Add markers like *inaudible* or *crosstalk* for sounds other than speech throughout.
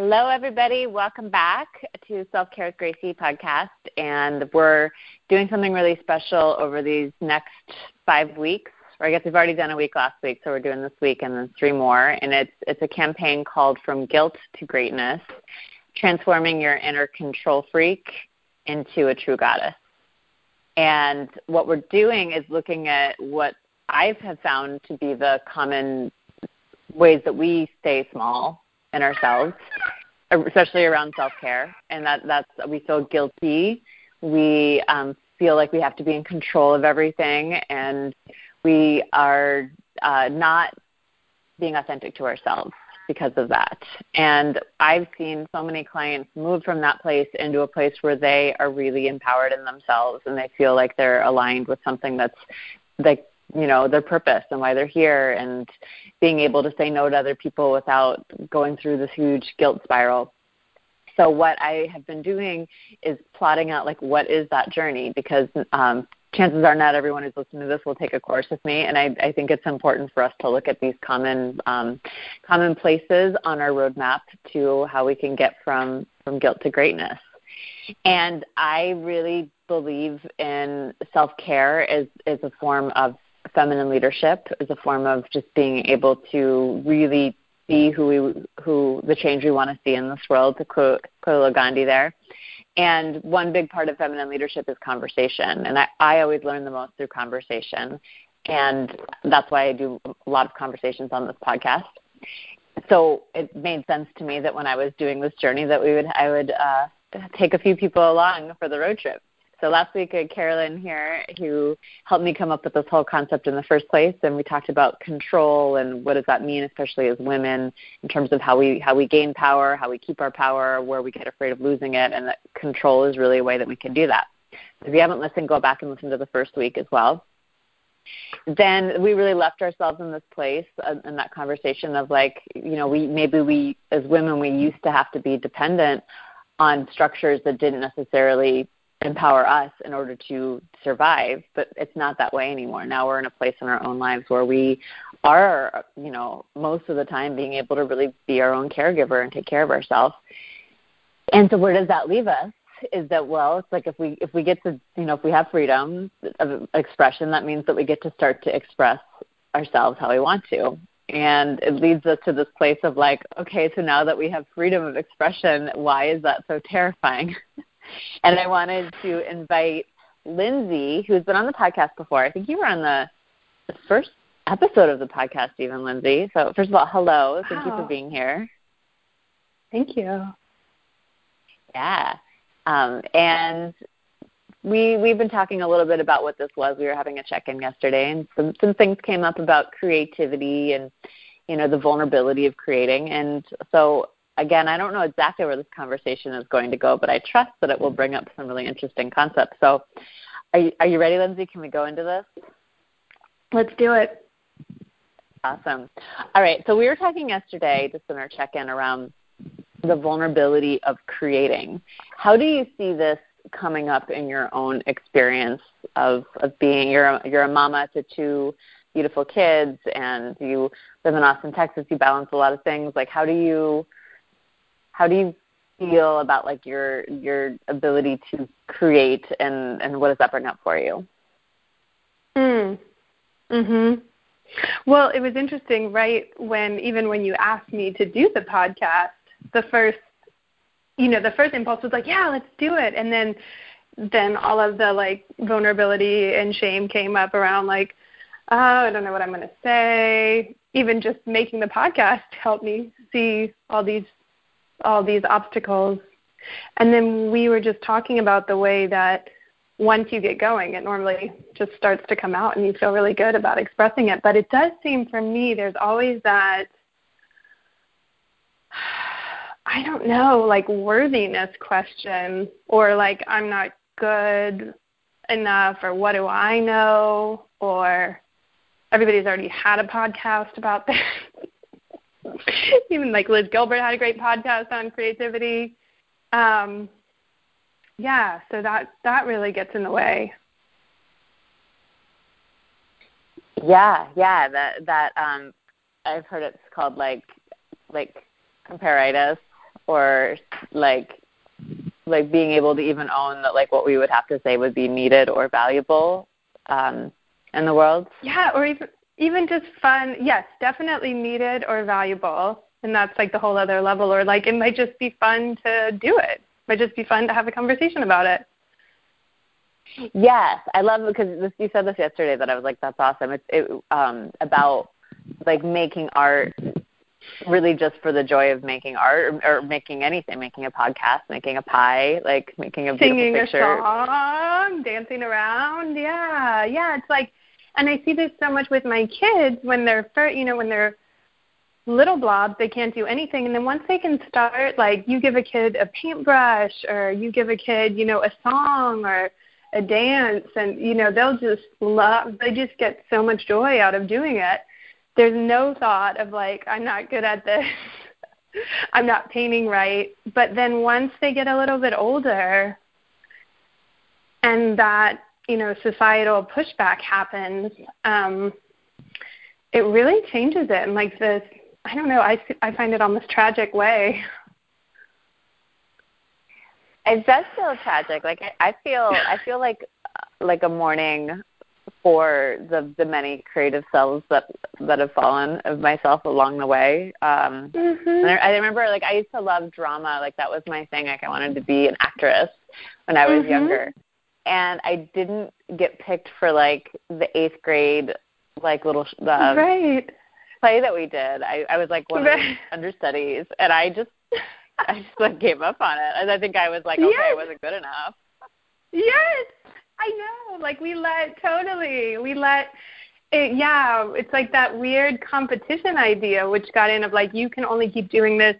Hello, everybody. Welcome back to Self Care with Gracie podcast. And we're doing something really special over these next five weeks. Or I guess we've already done a week last week, so we're doing this week and then three more. And it's it's a campaign called From Guilt to Greatness, transforming your inner control freak into a true goddess. And what we're doing is looking at what I have found to be the common ways that we stay small ourselves, especially around self care, and that that's we feel guilty. We um, feel like we have to be in control of everything, and we are uh, not being authentic to ourselves because of that. And I've seen so many clients move from that place into a place where they are really empowered in themselves and they feel like they're aligned with something that's like you know their purpose and why they're here and being able to say no to other people without going through this huge guilt spiral. So what i have been doing is plotting out like what is that journey? Because um, chances are not everyone who's listening to this will take a course with me and i, I think it's important for us to look at these common um, common places on our roadmap to how we can get from from guilt to greatness. And i really believe in self care as, as a form of feminine leadership is a form of just being able to really see who we who the change we want to see in this world to quote Kola Gandhi there. And one big part of feminine leadership is conversation. And I, I always learn the most through conversation. And that's why I do a lot of conversations on this podcast. So it made sense to me that when I was doing this journey that we would I would uh, take a few people along for the road trip. So last week, Carolyn here who helped me come up with this whole concept in the first place, and we talked about control and what does that mean, especially as women, in terms of how we how we gain power, how we keep our power, where we get afraid of losing it, and that control is really a way that we can do that. If you haven't listened, go back and listen to the first week as well. Then we really left ourselves in this place uh, in that conversation of like, you know, we maybe we as women we used to have to be dependent on structures that didn't necessarily empower us in order to survive but it's not that way anymore. Now we're in a place in our own lives where we are you know most of the time being able to really be our own caregiver and take care of ourselves. And so where does that leave us is that well it's like if we if we get to you know if we have freedom of expression that means that we get to start to express ourselves how we want to. And it leads us to this place of like okay so now that we have freedom of expression why is that so terrifying *laughs* and I wanted to invite Lindsay, who's been on the podcast before. I think you were on the, the first episode of the podcast, even Lindsay. So first of all, hello. Wow. Thank you for being here. Thank you. Yeah. Um, and we we've been talking a little bit about what this was. We were having a check-in yesterday, and some some things came up about creativity and you know the vulnerability of creating. And so again, I don't know exactly where this conversation is going to go, but I trust that it will bring up some really interesting concepts. So, are you, are you ready, Lindsay? Can we go into this? Let's do it. Awesome. All right. So we were talking yesterday, just in our check-in, around the vulnerability of creating. How do you see this coming up in your own experience of of being you're a, you're a mama to two beautiful kids and you live in Austin, Texas. You balance a lot of things. Like, how do you how do you feel about like your your ability to create and and what does that bring up for you? Mm. Mhm well it was interesting right when even when you asked me to do the podcast the first you know the first impulse was like yeah let's do it. And then then all of the like vulnerability and shame came up around like oh, I don't know what I'm going to say. Even just making the podcast *laughs* helped me see all these all these obstacles. And then we were just talking about the way that once you get going, it normally just starts to come out and you feel really good about expressing it. But it does seem for me there's always that *sighs* I don't know, like worthiness question or like I'm not good enough or what do I know or everybody's already had a podcast about this. *laughs* even like Liz Gilbert had a great podcast on creativity. Um, yeah, so that that really gets in the way. Yeah, yeah, that that um I've heard it's called like like comparitis or like like being able to even own that like what we would have to say would be needed or valuable um, in the world. Yeah, or even even just fun. Yes, definitely needed or valuable, and that's like the whole other level. Or like it might just be fun to do it. It might just be fun to have a conversation about it. Yes, I love it because this, you said this yesterday that I was like, that's awesome. It's it, um, about like making art really just for the joy of making art or, or making anything, making a podcast, making a pie, like making a beautiful Singing picture. a song, dancing around. Yeah, yeah. It's like, and I see this so much with my kids when they're, fir- you know, when they're little blobs, they can't do anything. And then once they can start, like you give a kid a paintbrush or you give a kid, you know, a song or a dance and, you know, they'll just love, they just get so much joy out of doing it there's no thought of like I'm not good at this. *laughs* I'm not painting right. But then once they get a little bit older and that, you know, societal pushback happens, um, it really changes it in like this I don't know, I I find it almost tragic way. It does feel tragic. Like I, I feel I feel like like a mourning for the the many creative selves that that have fallen of myself along the way. Um mm-hmm. and I, I remember like I used to love drama, like that was my thing. Like I wanted to be an actress when I was mm-hmm. younger. And I didn't get picked for like the eighth grade like little the right. play that we did. I, I was like one right. of the *laughs* understudies and I just *laughs* I just like gave up on it. And I think I was like, okay, yes. I wasn't good enough. Yes. I know. Like we let totally. We let it, yeah, it's like that weird competition idea which got in of like you can only keep doing this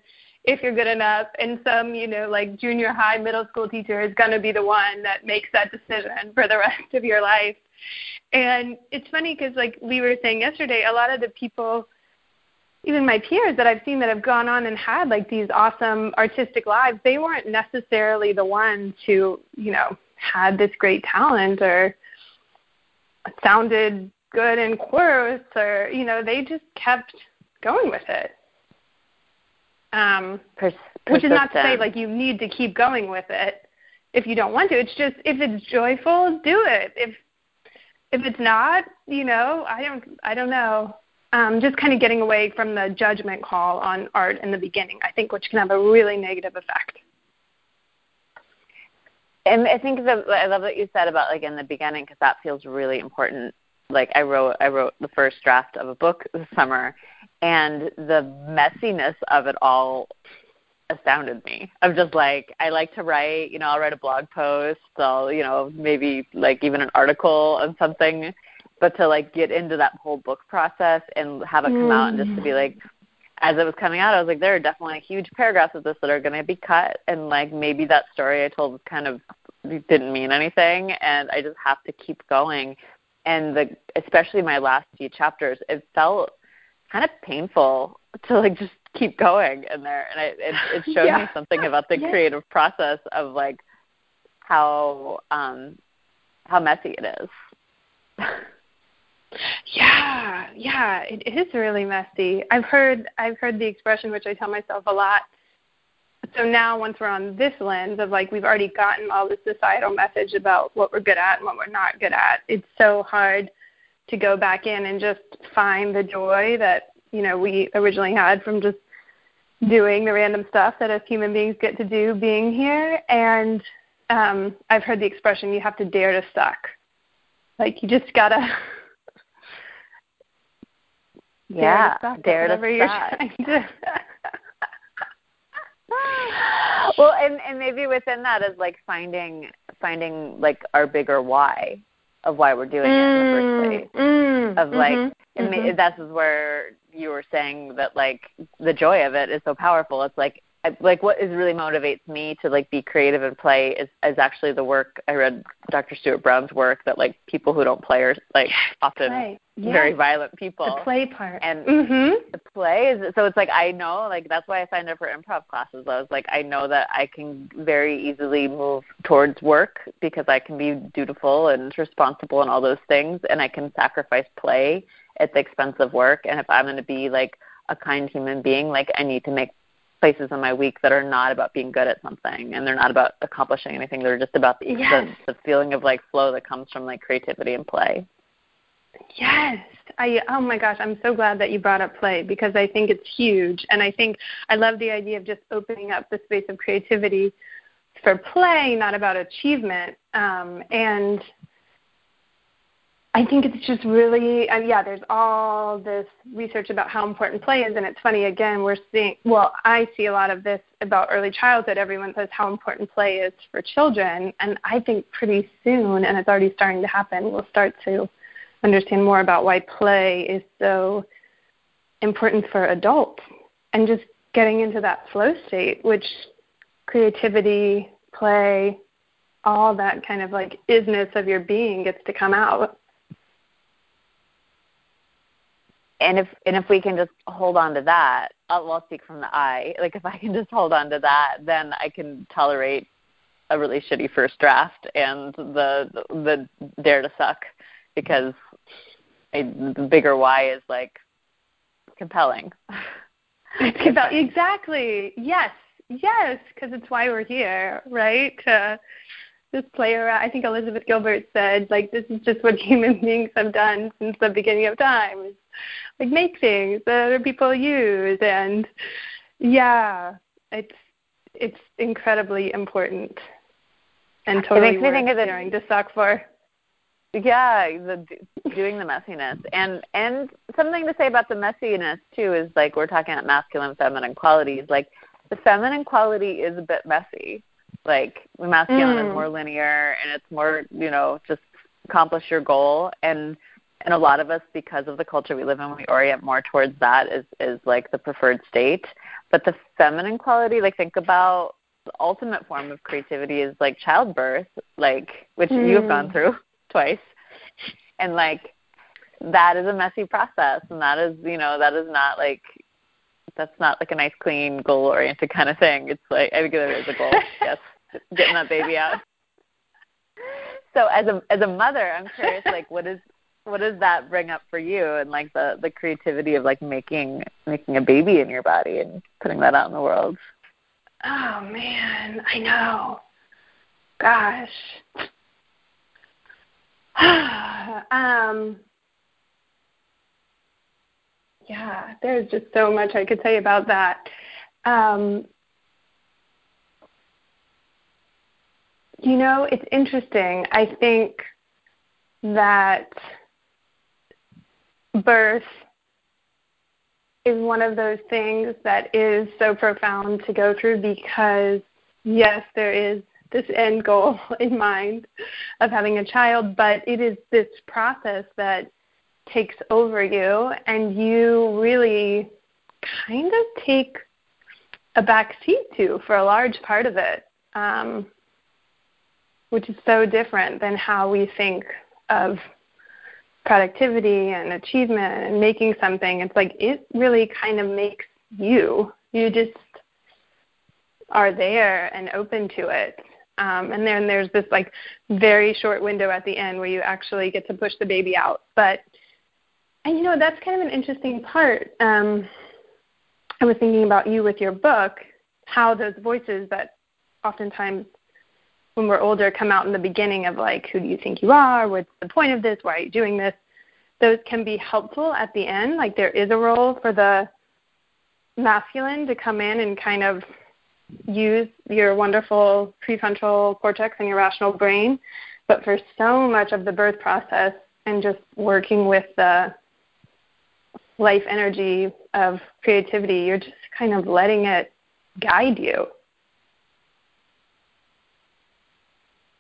if you're good enough and some, you know, like junior high, middle school teacher is going to be the one that makes that decision for the *laughs* rest of your life. And it's funny cuz like we were saying yesterday, a lot of the people even my peers that I've seen that have gone on and had like these awesome artistic lives, they weren't necessarily the ones who, you know, had this great talent or sounded good in chorus or you know they just kept going with it um Pers- which is not to say like you need to keep going with it if you don't want to. It's just if it's joyful do it. If if it's not you know i don't i don't know. Um just kind of getting away from the judgment call on art in the beginning i think which can have a really negative effect. And I think that I love what you said about like in the beginning because that feels really important. Like I wrote I wrote the first draft of a book this summer, and the messiness of it all astounded me. I'm just like I like to write. You know, I'll write a blog post. I'll you know maybe like even an article on something, but to like get into that whole book process and have it come mm. out and just to be like as it was coming out, I was like, there are definitely huge paragraphs of this that are going to be cut, and like maybe that story I told kind of didn't mean anything, and I just have to keep going. And the especially my last few chapters, it felt kind of painful to like just keep going in there, and it it, it *laughs* showed yeah. me something about the *laughs* yeah. creative process of like how um how messy it is. Yeah, yeah, it is really messy. I've heard I've heard the expression which I tell myself a lot. So now once we're on this lens of like we've already gotten all this societal message about what we're good at and what we're not good at, it's so hard to go back in and just find the joy that, you know, we originally had from just doing the random stuff that as human beings get to do being here and um I've heard the expression you have to dare to suck. Like you just gotta yeah, *laughs* dare to stop. Dare to stop. *laughs* well, and and maybe within that is like finding finding like our bigger why of why we're doing mm, it in the first mm, place. Mm, of like, mm-hmm, mm-hmm. that's where you were saying that like the joy of it is so powerful. It's like like what is really motivates me to like be creative and play is is actually the work I read Dr. Stuart Brown's work that like people who don't play are like often very violent people. The play part. And mm-hmm. the play is so it's like I know like that's why I signed up for improv classes. I was like I know that I can very easily move towards work because I can be dutiful and responsible and all those things and I can sacrifice play at the expense of work and if I'm going to be like a kind human being like I need to make places in my week that are not about being good at something and they're not about accomplishing anything. They're just about the, yes. the, the feeling of like flow that comes from like creativity and play. Yes. I oh my gosh, I'm so glad that you brought up play because I think it's huge and I think I love the idea of just opening up the space of creativity for play, not about achievement. Um, and I think it's just really, yeah, there's all this research about how important play is. And it's funny, again, we're seeing, well, I see a lot of this about early childhood. Everyone says how important play is for children. And I think pretty soon, and it's already starting to happen, we'll start to understand more about why play is so important for adults and just getting into that flow state, which creativity, play, all that kind of like isness of your being gets to come out. And if and if we can just hold on to that, I'll, I'll speak from the I. Like if I can just hold on to that, then I can tolerate a really shitty first draft and the the, the dare to suck because I, the bigger why is like compelling. *laughs* Exactly. Yes, yes, because it's why we're here, right? To just play around. I think Elizabeth Gilbert said, like, this is just what *laughs* human beings have done since the beginning of time. Is like make things that other people use, and yeah, it's it's incredibly important and totally it makes me think of the, to suck for. Yeah the doing the messiness. And and something to say about the messiness too is like we're talking about masculine feminine qualities. Like the feminine quality is a bit messy. Like the masculine mm. is more linear and it's more you know just accomplish your goal. And and a lot of us because of the culture we live in we orient more towards that is like the preferred state but the feminine quality like think about the ultimate form of creativity is like childbirth like which mm. you've gone through *laughs* twice. And like that is a messy process and that is, you know, that is not like that's not like a nice clean goal oriented kind of thing. It's like I think there is a goal, yes. *laughs* Getting that baby out. So as a as a mother, I'm curious like what is what does that bring up for you and like the the creativity of like making making a baby in your body and putting that out in the world? Oh man, I know. Gosh. *sighs* um, yeah, there's just so much I could say about that. Um, you know, it's interesting. I think that birth is one of those things that is so profound to go through because, yes, there is this end goal *laughs* in mind of having a child, but it is this process that takes over you and you really kind of take a back seat to for a large part of it, um, which is so different than how we think of productivity and achievement and making something. It's like it really kind of makes you. You just are there and open to it. Um, and then there's this like very short window at the end where you actually get to push the baby out. But and you know that's kind of an interesting part. Um, I was thinking about you with your book, how those voices that oftentimes when we're older come out in the beginning of like who do you think you are, what's the point of this, why are you doing this? Those can be helpful at the end. Like there is a role for the masculine to come in and kind of use your wonderful prefrontal cortex and your rational brain. But for so much of the birth process and just working with the life energy of creativity, you're just kind of letting it guide you,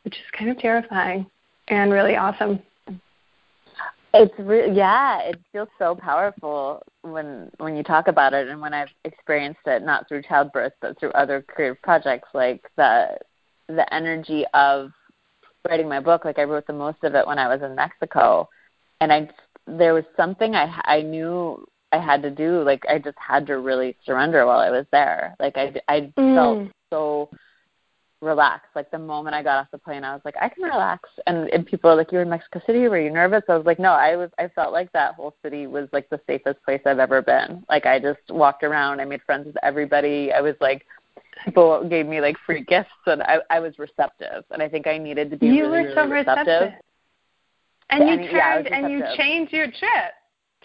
which is kind of terrifying and really awesome. It's re- yeah, it feels so powerful when when you talk about it, and when I've experienced it, not through childbirth, but through other creative projects, like the the energy of writing my book. Like I wrote the most of it when I was in Mexico, and I there was something I I knew I had to do. Like I just had to really surrender while I was there. Like I I mm. felt so relax. Like the moment I got off the plane, I was like, I can relax. And and people are like, You're in Mexico City. Were you nervous? I was like, No, I was. I felt like that whole city was like the safest place I've ever been. Like I just walked around. I made friends with everybody. I was like, people gave me like free gifts, and I I was receptive. And I think I needed to be you really, were so really receptive. receptive. And you yeah, I was tried and you changed your trip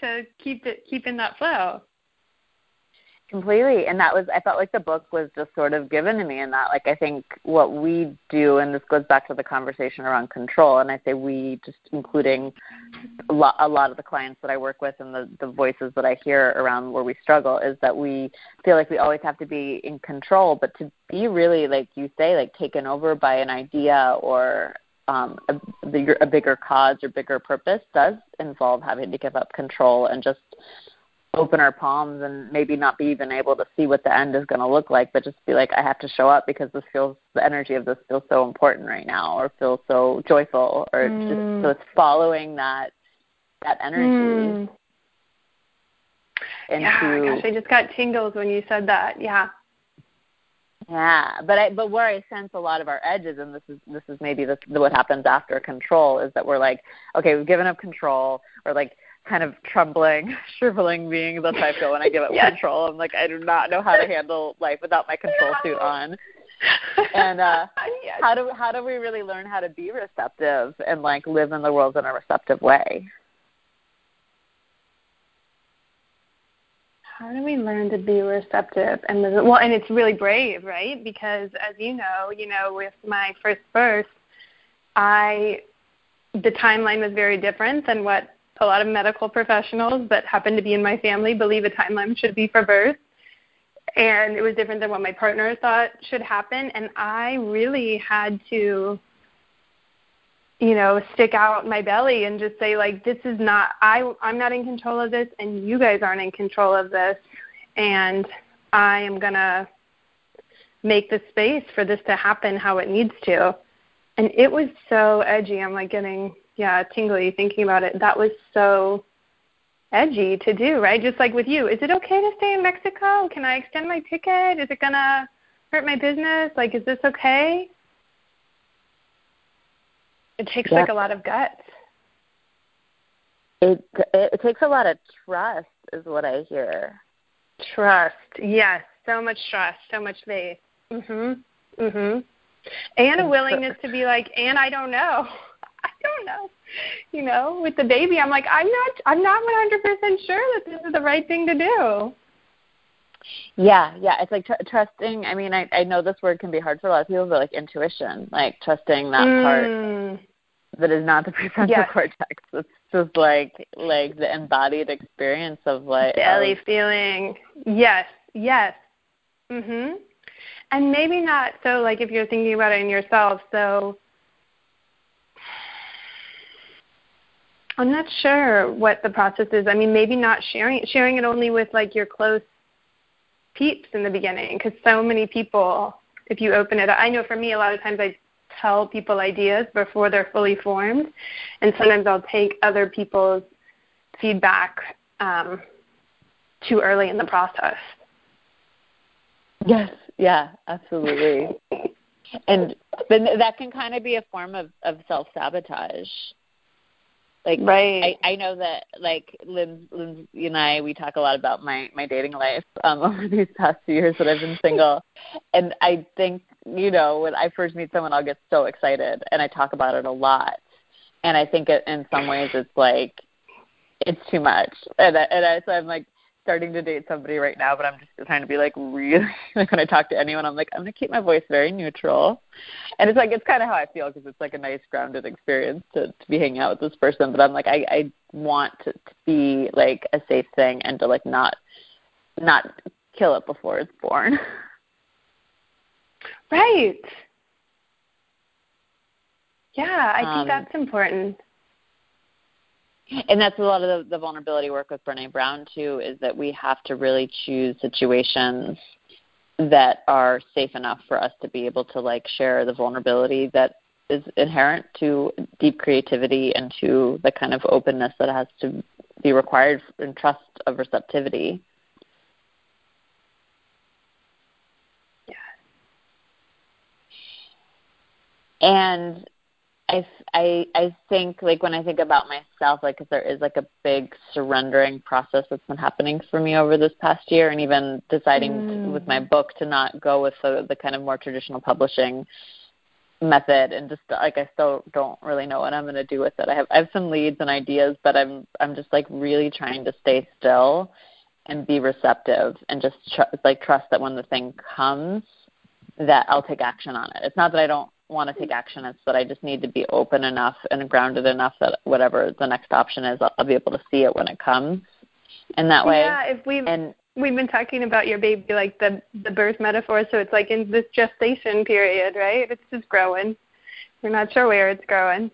to keep it keep in that flow. Completely. And that was i felt like the book was just sort of given to me and that like i think what we do and this goes back to the conversation around control and i say we just including a lot, a lot of the clients that i work with and the, the voices that i hear around where we struggle is that we feel like we always have to be in control. But to be really like you say like taken over by an idea or um, a, bigger, a bigger cause or bigger purpose does involve having to give up control and just open our palms and maybe not be even able to see what the end is going to look like, but just be like, I have to show up because this feels the energy of this feels so important right now, or feels so joyful, or Mm. just so it's following that that energy Mm. into Yeah, gosh, I just got tingles when you said that. Yeah. Yeah, but I but where I sense a lot of our edges, and this is this is maybe this what happens after control is that we're like, okay, we've given up control, or like kind of trembling, *laughs* shriveling being that's how I feel when I give up *laughs* Yes. control. I'm like, I do not know how to handle life without my control suit on. *laughs* And, uh, yes. How do how do we really learn how to be receptive and like live in the world in a receptive way? How do we learn to be receptive and well, and it's really brave, right? Because as you know, you know, with my first birth, I the timeline was very different than what a lot of medical professionals that happen to be in my family believe a timeline should be for birth. And it was different than what my partner thought should happen. And I really had to, you know, stick out my belly and just say, like, this is not, I, I'm not in control of this, and you guys aren't in control of this. And I am going to make the space for this to happen how it needs to. And it was so edgy. I'm like getting, yeah, tingly thinking about it. That was so edgy to do, right? Just like with you. Is it okay to stay in Mexico? Can I extend my ticket? Is it going to hurt my business? Like, is this okay? It takes Yeah. like a lot of guts. It, it it takes a lot of trust, is what I hear. Trust. Yes, so much trust, so much faith. Mhm. Mhm. And a willingness to be like, and I don't know. *laughs* Don't *laughs* know. You know, with the baby, I'm like, I'm not I'm not 100% sure that this is the right thing to do. Yeah, yeah. It's like tr- trusting. I mean, I I know this word can be hard for a lot of people, but like intuition, like trusting that part Mm. that is not the *laughs* prefrontal Yes. cortex. It's just like like the embodied experience of like belly feeling. Yes, yes. Mhm. And maybe not so like if you're thinking about it in yourself, so I'm not sure what the process is. I mean, maybe not sharing sharing it only with like your close peeps in the beginning because so many people if you open it up, I know for me a lot of times I tell people ideas before they're fully formed and sometimes I'll take other people's feedback um, too early in the process. Yes, yeah, absolutely. *laughs* and then that can kind of be a form of of self sabotage. Like Right. I, I know that like Lynn, Lynn and I we talk a lot about my my dating life um *laughs* over these past few years that I've been single. *laughs* And I think you know when I first meet someone I'll get so excited and I talk about it a lot. And I think it, in some ways it's like it's too much. And I, and I, so I'm like starting to date somebody right now but I'm just trying to be like really *laughs* like when I talk to anyone I'm like I'm gonna keep my voice very neutral and it's like it's kind of how I feel because it's like a nice grounded experience to to be hanging out with this person but I'm like I I want to, to be like a safe thing and to like not not kill it before it's born *laughs* Right. Yeah, I Um, think that's important. And that's a lot of the, the vulnerability work with Brene Brown too is that we have to really choose situations that are safe enough for us to be able to like share the vulnerability that is inherent to deep creativity and to the kind of openness that has to be required and trust of receptivity. Yeah. And I, I I think like when I think about myself, like cause there is like a big surrendering process that's been happening for me over this past year, and even deciding mm. with my book to not go with the, the kind of more traditional publishing method, and just like I still don't really know what I'm going to do with it. I have I have some leads and ideas, but I'm I'm just like really trying to stay still and be receptive and just tr- like trust that when the thing comes, that I'll take action on it. It's not that I don't want to take action. It's that I just need to be open enough and grounded enough that whatever the next option is, I'll, I'll be able to see it when it comes. And that way, yeah. If we and we've been talking about your baby like the the birth metaphor, so it's like in this gestation period, right? It's just growing. We're not sure where it's growing.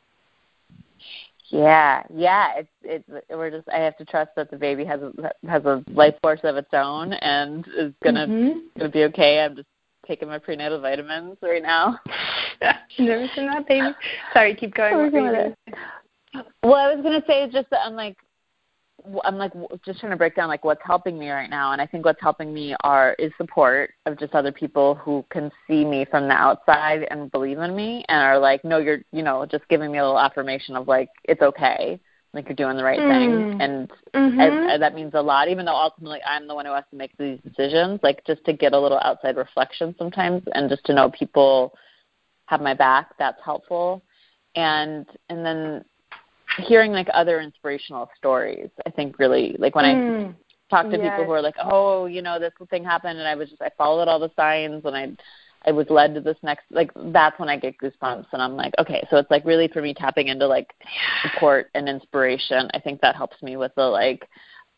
Yeah, yeah. It's it's we're just I have to trust that the baby has a has a life force of its own and is gonna mm-hmm. gonna be okay. I'm just taking my prenatal vitamins right now. *laughs* Nursing that baby. Sorry, keep going. Oh well, I was gonna say just that I'm like I'm like just trying to break down like what's helping me right now, and I think what's helping me are is support of just other people who can see me from the outside and believe in me and are like, no, you're you know just giving me a little affirmation of like it's okay, like you're doing the right mm. thing, and, mm-hmm. that means a lot. Even though ultimately I'm the one who has to make these decisions, like just to get a little outside reflection sometimes, and just to know people have my back, that's helpful. And and then hearing like other inspirational stories, I think really like when mm. I talk to yes. people who are like, oh, you know, this thing happened, and I was just I followed all the signs, and I I was led to this next like that's when I get goosebumps and I'm like, okay, so it's like really for me tapping into like support and inspiration. I think that helps me with the like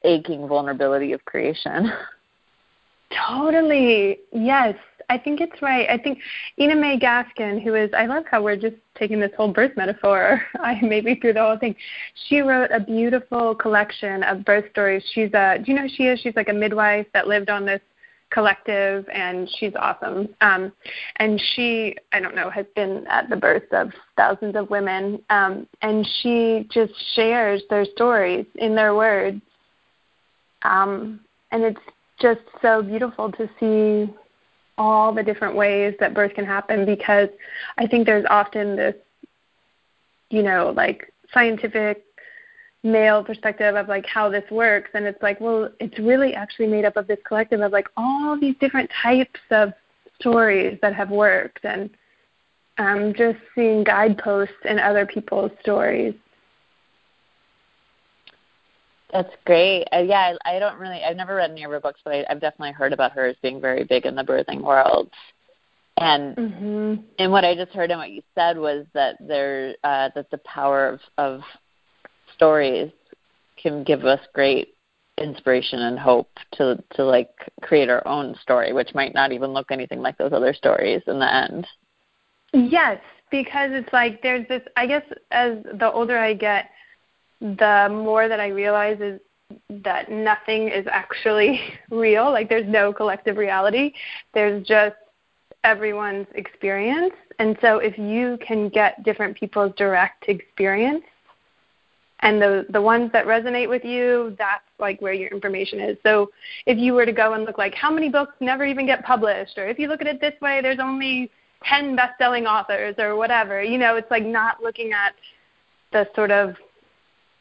aching vulnerability of creation. *laughs* Totally. Yes. I think it's right. I think Ina May Gaskin, who is, I love how we're just taking this whole birth metaphor, *laughs* I maybe through the whole thing. She wrote a beautiful collection of birth stories. She's a, do you know who she is? She's like a midwife that lived on this collective and she's awesome. Um, and she i don't know has been at the births of thousands of women. Um, and she just shares their stories in their words. Um, and it's just so beautiful to see all the different ways that birth can happen because i think there's often this you know like scientific male perspective of like how this works and it's like well it's really actually made up of this collective of like all these different types of stories that have worked and um, just seeing guideposts in other people's stories that's great. Uh, yeah, I, I don't really. I've never read any of her books, but I, I've definitely heard about her as being very big in the birthing world. And mm-hmm. and what I just heard and what you said was that there uh, that the power of, of stories can give us great inspiration and hope to to like create our own story, which might not even look anything like those other stories in the end. Yes, because it's like there's this. I guess as the older I get, the more that I realize is that nothing is actually *laughs* real. Like there's no collective reality. There's just everyone's experience. And so if you can get different people's direct experience and the the ones that resonate with you that's like where your information is. So if you were to go and look like how many books never even get published? Or if you look at it this way there's only 10 best-selling authors or whatever. You know it's like not looking at the sort of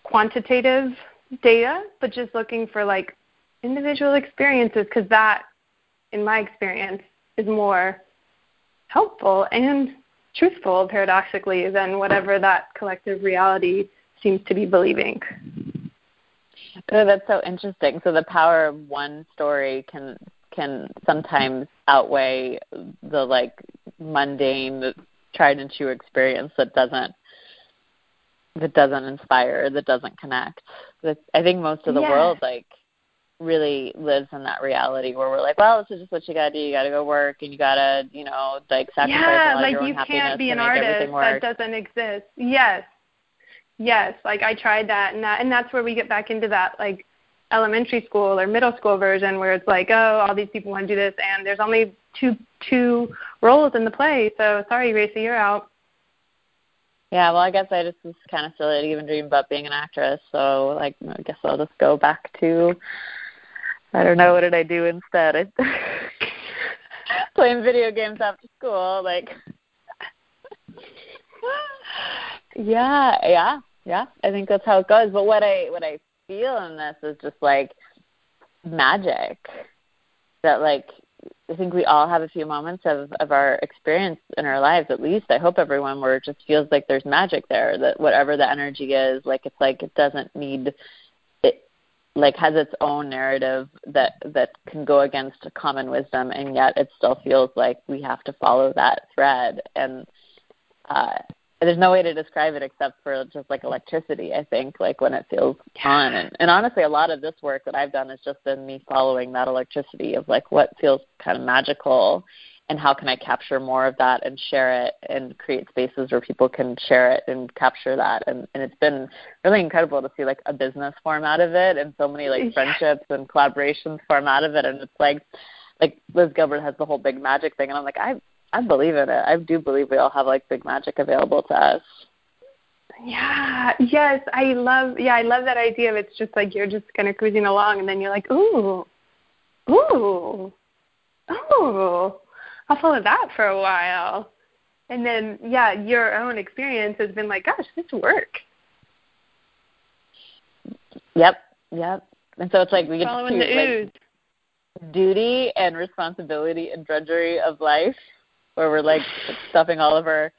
quantitative data but just looking for like individual experiences because that in my experience is more helpful and truthful paradoxically than whatever that collective reality seems to be believing. Oh, that's so interesting. So the power of one story can can sometimes outweigh the like mundane, tried and true experience that doesn't that doesn't inspire, that doesn't connect. That's, I think most of the yeah. world like really lives in that reality where we're like, well, this is just what you gotta do. You gotta go work, and you gotta, you know, like sacrifice yeah, a lot like your own you can't be an artist that doesn't exist. Yes, Yes, like I tried that and that and that's where we get back into that like elementary school or middle school version where it's like, oh, all these people want to do this and there's only two two roles in the play, so sorry, Racy, you're out. Yeah, well, I guess I just was kind of silly to even dream about being an actress. So, like, I guess I'll just go back to I don't know what did I do instead. I *laughs* playing video games after school, like *laughs* Yeah, yeah, yeah. I think that's how it goes. But what I what I feel in this is just like magic. That like I think we all have a few moments of of our experience in our lives. At least I hope everyone where it just feels like there's magic there. That whatever the energy is, like it's like it doesn't need it like has its own narrative that that can go against common wisdom, and yet it still feels like we have to follow that thread. And uh, there's no way to describe it except for just like electricity i think like when it feels on. And, and honestly a lot of this work that i've done has just been me following that electricity of like what feels kind of magical and how can i capture more of that and share it and create spaces where people can share it and capture that. And and it's been really incredible to see like a business form out of it and so many like friendships and collaborations form out of it. And it's like like Liz Gilbert has the whole big magic thing. And I'm like I I believe in it. I do believe we all have like big magic available to us. Yeah. Yes, I love. Yeah, I love that idea of it's just like you're just kind of cruising along, and then you're like, ooh, ooh, ooh. I'll follow that for a while, and then yeah, your own experience has been like, gosh, this work. Yep. Yep. And so it's like we get Following to the ooze. Like, duty and responsibility and drudgery of life where we're like stuffing all of our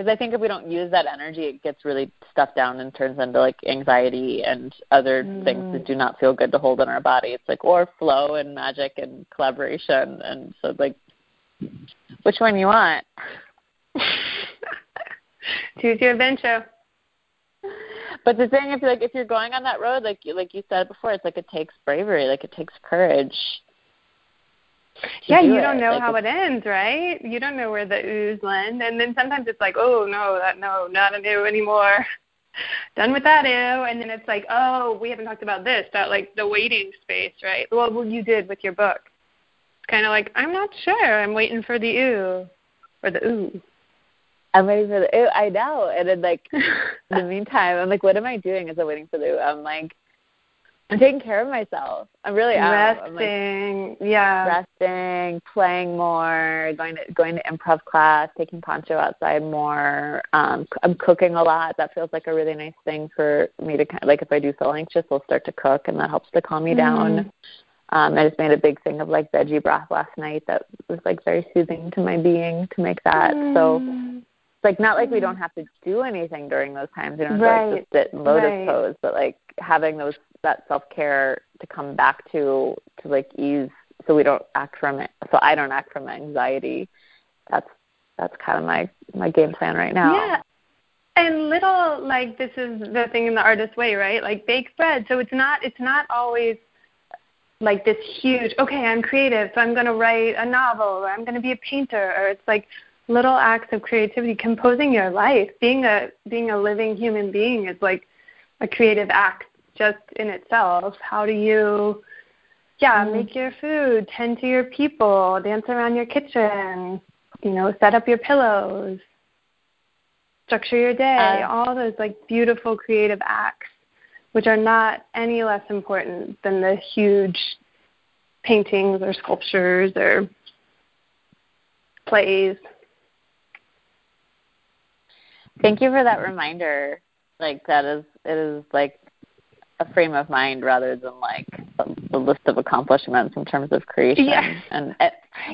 because I think if we don't use that energy, it gets really stuffed down and turns into like anxiety and other mm. things that do not feel good to hold in our body. It's like or flow and magic and collaboration, and so like, which one you want? *laughs* Choose your adventure. But the thing, if you're like if you're going on that road, like you, like you said before, it's like it takes bravery, like it takes courage yeah, do you don't know like how it ends, right? You don't know where the ooze land, and then sometimes it's like, oh no, that no, not a new anymore. *laughs* Done with that ew, and then it's like, oh, we haven't talked about this, about like the waiting space, right? Well, what you did with your book. It's kind of like I'm not sure. I'm waiting for the ew or the ooh. I'm waiting for the ooh. I know, and then like *laughs* in the meantime, I'm like, what am I doing as I'm waiting for the ooh? I'm like I'm taking care of myself. I'm really am. Resting, like, yeah. Resting, playing more, going to going to improv class, taking Poncho outside more. Um, I'm cooking a lot. That feels like a really nice thing for me to kind of, like if I do feel anxious, I'll start to cook, and that helps to calm me mm down. Um, I just made a big thing of like veggie broth last night. That was like very soothing to my being to make that. mm So like not like we don't mm-hmm. have to do anything during those times. You know, right. like just sit in lotus right. pose, but like having those that self care to come back to to like ease so we don't act from it so I don't act from anxiety. That's that's kind of my my game plan right now. Yeah. And little like this is the thing in the artist way, right? Like bake bread. So it's not it's not always like this huge, okay, I'm creative, so I'm going to write a novel or I'm going to be a painter or it's like little acts of creativity composing your life. Being a being a living human being is like a creative act just in itself. How do you, yeah, mm. make your food, tend to your people, dance around your kitchen, you know, set up your pillows, structure your day, uh, all those like beautiful creative acts, which are not any less important than the huge paintings or sculptures or plays. Thank you for that reminder. Like that is it is like a frame of mind rather than like a, a list of accomplishments in terms of creation. Yeah. And, *laughs* and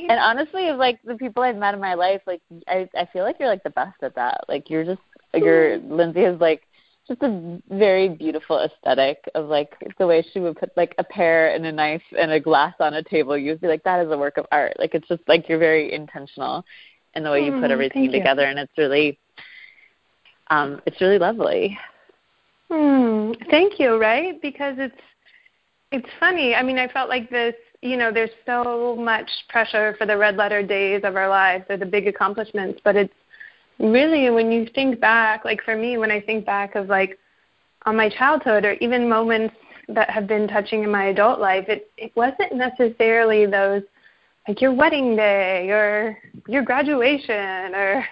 and honestly, like the people I've met in my life, like I I feel like you're like the best at that. Like you're just your Lindsay is like just a very beautiful aesthetic of like the way she would put like a pear and a knife and a glass on a table. You'd be like, that is a work of art. Like it's just like you're very intentional in the way you put everything together, you. and it's really, um, it's really lovely. Hmm. Thank you. Right? Because it's it's funny. I mean, I felt like this. You know, there's so much pressure for the red letter days of our lives or the big accomplishments, but it's really when you think back. Like for me, when I think back of like on my childhood or even moments that have been touching in my adult life, it it wasn't necessarily those like your wedding day or your graduation or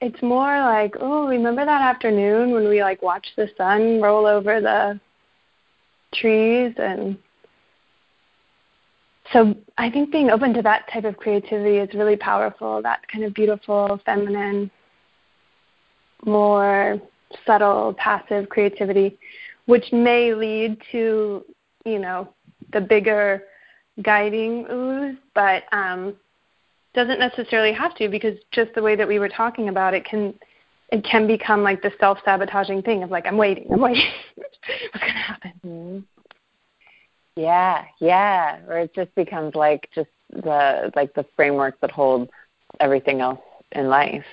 it's more like, oh, remember that afternoon when we like watched the sun roll over the trees? And so I think being open to that type of creativity is really powerful, that kind of beautiful, feminine, more subtle, passive creativity, which may lead to, you know, the bigger guiding ooze, but um, doesn't necessarily have to because just the way that we were talking about it can it can become like the self sabotaging thing of like I'm waiting, I'm waiting. *laughs* What's gonna happen? Mm-hmm. Yeah, yeah. Or it just becomes like just the like the framework that holds everything else in life.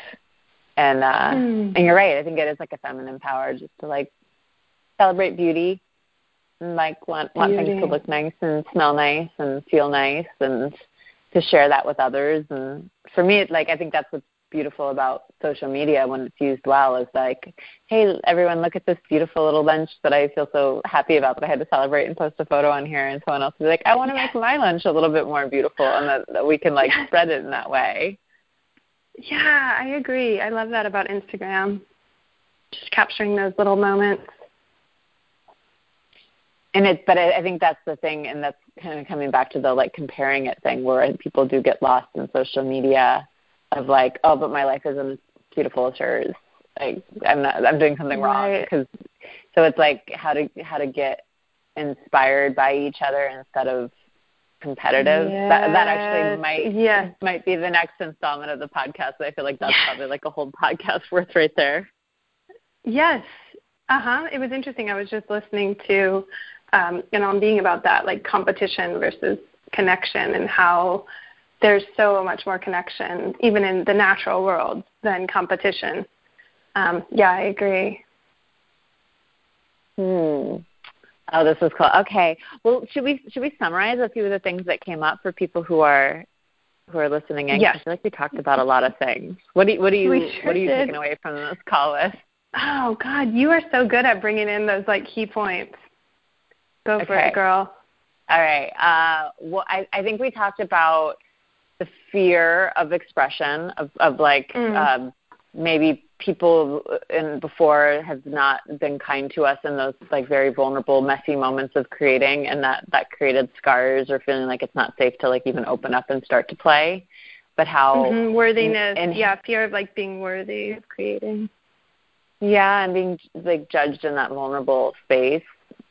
And uh mm. and you're right, I think it is like a feminine power just to like celebrate beauty and like want want beauty. things to look nice and smell nice and feel nice and to share that with others and for me it's like I think that's what's beautiful about social media when it's used well is like, hey, everyone, look at this beautiful little lunch that I feel so happy about that I had to celebrate and post a photo on here, and someone else be like, I want to make my lunch a little bit more beautiful, and that, that we can like yes. spread it in that way. Yeah, I agree. I love that about Instagram. Just capturing those little moments. And it's, but I, I think that's the thing, and that's kind of coming back to the like comparing it thing, where people do get lost in social media of like, oh, but my life isn't as beautiful as hers. Like I'm not, I'm doing something wrong because. So it's like how to how to get inspired by each other instead of competitive. Yes. That that actually might yes. might be the next installment of the podcast. I feel like that's yes. probably like a whole podcast *laughs* worth right there. Yes. Uh huh. It was interesting. I was just listening to um, and on being about that, like competition versus connection and how there's so much more connection, even in the natural world, than competition. Um, yeah, I agree. Hmm. Oh, this is cool. Okay. Well, should we should we summarize a few of the things that came up for people who are who are listening in? Yes. I feel like we talked about a lot of things. What do you, what do you sure what are you did. taking away from this call list? Oh God, you are so good at bringing in those like key points. Go for okay. it, girl. All right. Uh, well, I, I think we talked about the fear of expression of of like mm. um, maybe people in before have not been kind to us in those like very vulnerable messy moments of creating and that that created scars or feeling like it's not safe to like even open up and start to play but how mm-hmm. worthiness and, yeah fear of like being worthy of creating yeah and being like judged in that vulnerable space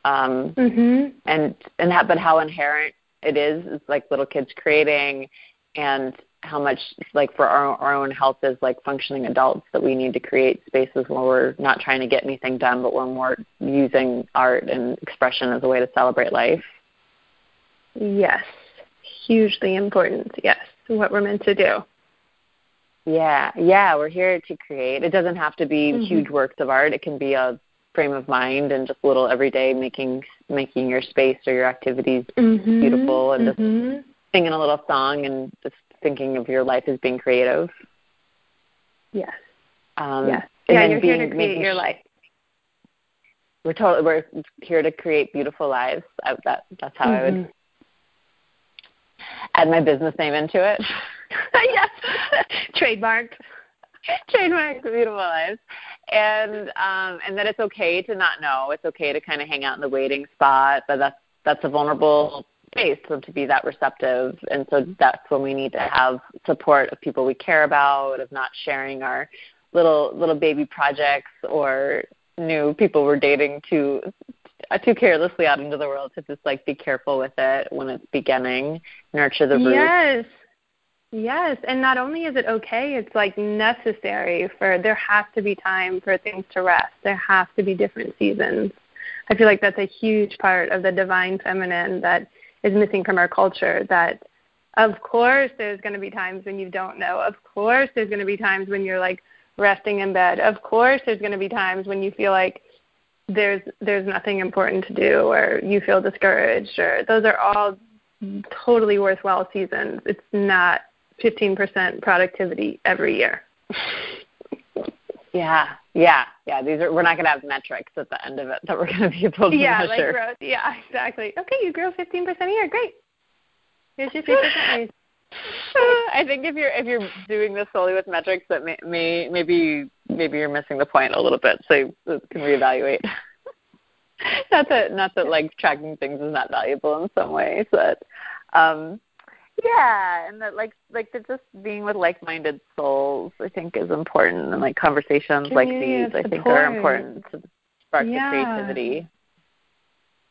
um mm-hmm. and and how, but how inherent it is is like little kids creating and how much like for our, our own health as like functioning adults that we need to create spaces where we're not trying to get anything done but we're more using art and expression as a way to celebrate life. Yes. Hugely important. Yes. What we're meant to do. Yeah. Yeah. We're here to create. It doesn't have to be mm-hmm. huge works of art. It can be a frame of mind and just a little everyday making making your space or your activities mm-hmm. beautiful and mm-hmm. just singing a little song and just thinking of your life as being creative. Yes. Um, yes. Yeah, you're being, here to create your life. We're totally we're here to create beautiful lives. I, that that's how mm-hmm. I would mm-hmm. add my business name into it. *laughs* yes, *laughs* trademarked. Trademarked beautiful lives, and um, and that it's okay to not know. It's okay to kind of hang out in the waiting spot, but that's that's a vulnerable space so to be that receptive. And so that's when we need to have support of people we care about of not sharing our little little baby projects or new people we're dating too uh, too carelessly out into the world to just like be careful with it when it's beginning nurture the roots. Yes yes and not only is it okay it's like necessary for there has to be time for things to rest. There have to be different seasons. I feel like that's a huge part of the divine feminine that is missing from our culture that of course there's going to be times when you don't know. Of course there's going to be times when you're like resting in bed. Of course there's going to be times when you feel like there's there's nothing important to do or you feel discouraged or those are all totally worthwhile seasons. It's not 15% productivity every year *laughs* yeah yeah, yeah. These are we're not going to have metrics at the end of it that we're going to be able to yeah, measure. like growth. Yeah, exactly. Okay, you grow 15% a year. Great. Here's your 3% *laughs* I think if you're if you're doing this solely with metrics, that may, may maybe maybe you're missing the point a little bit. So you can reevaluate. *laughs* not that not that like tracking things is not valuable in some ways, but um, yeah and that like like the just being with like minded souls i think is important and like conversations Community like these i think are important to spark Yeah. the creativity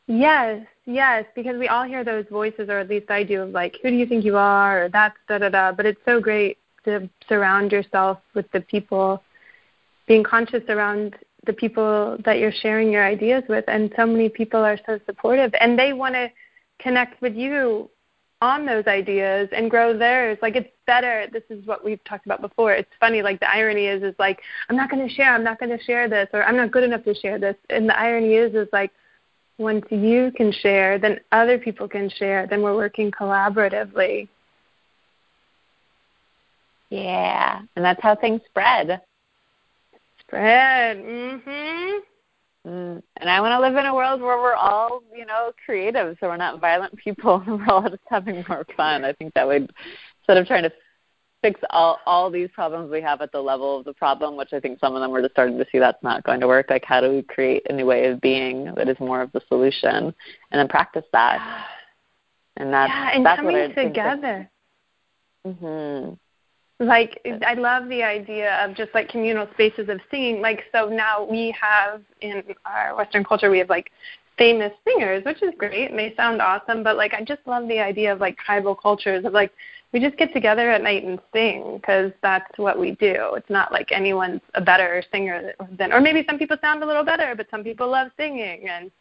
Yes, yes, because we all hear those voices, or at least I do, of like, who do you think you are, or that's da da da. But it's so great to surround yourself with the people, being conscious around the people that you're sharing your ideas with. And so many people are so supportive, and they want to connect with you on those ideas and grow theirs. Like it's better. This is what we've talked about before. It's funny. Like the irony is, is like I'm not going to share. I'm not going to share this, or I'm not good enough to share this. And the irony is, is like once you can share, then other people can share. Then we're working collaboratively. yeah and that's how things spread Spread. Mm Mhm. Mm. And I want to live in a world where we're all, you know, creative, so we're not violent people. and *laughs* We're all just having more fun. I think that would, instead of trying to fix all all these problems we have at the level of the problem, which I think some of them we're just starting to see that's not going to work. Like, how do we create a new way of being that is more of the solution, and then practice that. *sighs* And that's yeah, and that's coming together. hmm like I love the idea of just like communal spaces of singing. Like so now we have in our Western culture we have like famous singers, which is great and they sound awesome. But like I just love the idea of like tribal cultures of like we just get together at night and sing because that's what we do. It's not like anyone's a better singer than, or maybe some people sound a little better, but some people love singing and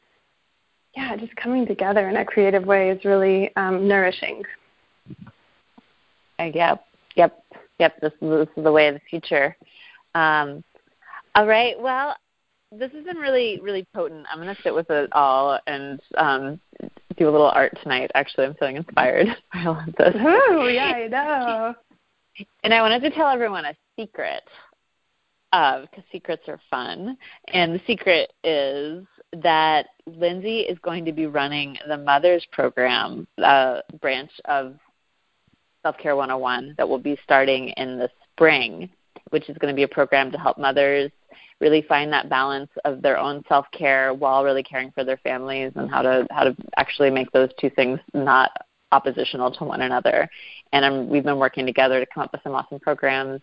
yeah, just coming together in a creative way is really um, nourishing. Yep, yep. This, this is the way of the future. Um, all right. Well, this has been really, really potent. I'm going to sit with it all and um, do a little art tonight. Actually, I'm feeling inspired by all of this. Ooh, yeah, I know. And I wanted to tell everyone a secret because secrets are fun. And the secret is that Lindsay is going to be running the Mothers Program uh, branch of Self Care 101 that will be starting in the spring, which is going to be a program to help mothers really find that balance of their own self care while really caring for their families and how to how to actually make those two things not oppositional to one another. And um, we've been working together to come up with some awesome programs.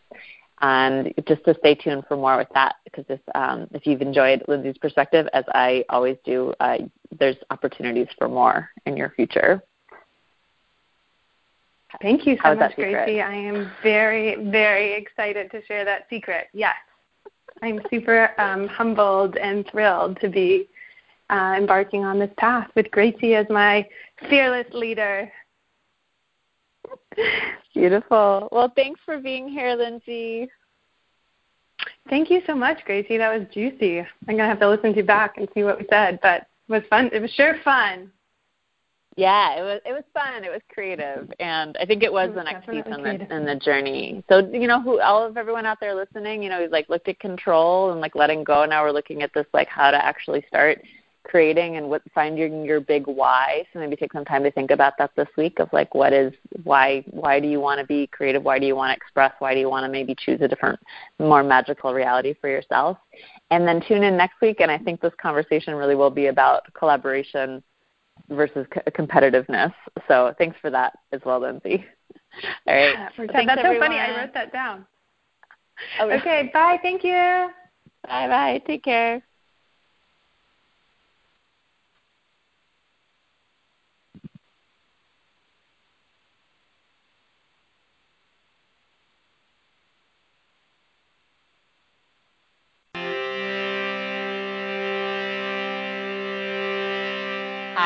And just to stay tuned for more with that, because if, um, if you've enjoyed Lindsay's perspective, as I always do, uh, there's opportunities for more in your future. Thank you so How's much. Gracie. I am very, very excited to share that secret. Yes. I'm super um, humbled and thrilled to be uh, embarking on this path with Gracie as my fearless leader. Beautiful. Well, thanks for being here, Lindsay. Thank you so much, Gracie. That was juicy. I'm going to have to listen to you back and see what we said, but it was fun. It was sure fun. Yeah, it was it was fun. It was creative, and I think it was It was the next piece on the in the journey. So you know, who all of everyone out there listening, you know, we've like looked at control and like letting go. Now we're looking at this like how to actually start creating and what finding your big why. So maybe take some time to think about that this week of like what is why why do you want to be creative? Why do you want to express? Why do you want to maybe choose a different, more magical reality for yourself? And then tune in next week, and I think this conversation really will be about collaboration versus c- competitiveness. So thanks for that as well, Lindsay. *laughs* All right. *laughs* That. Thanks, That's so funny. I wrote that down. Oh, really? Okay, bye. Thank you. Bye bye. Take care.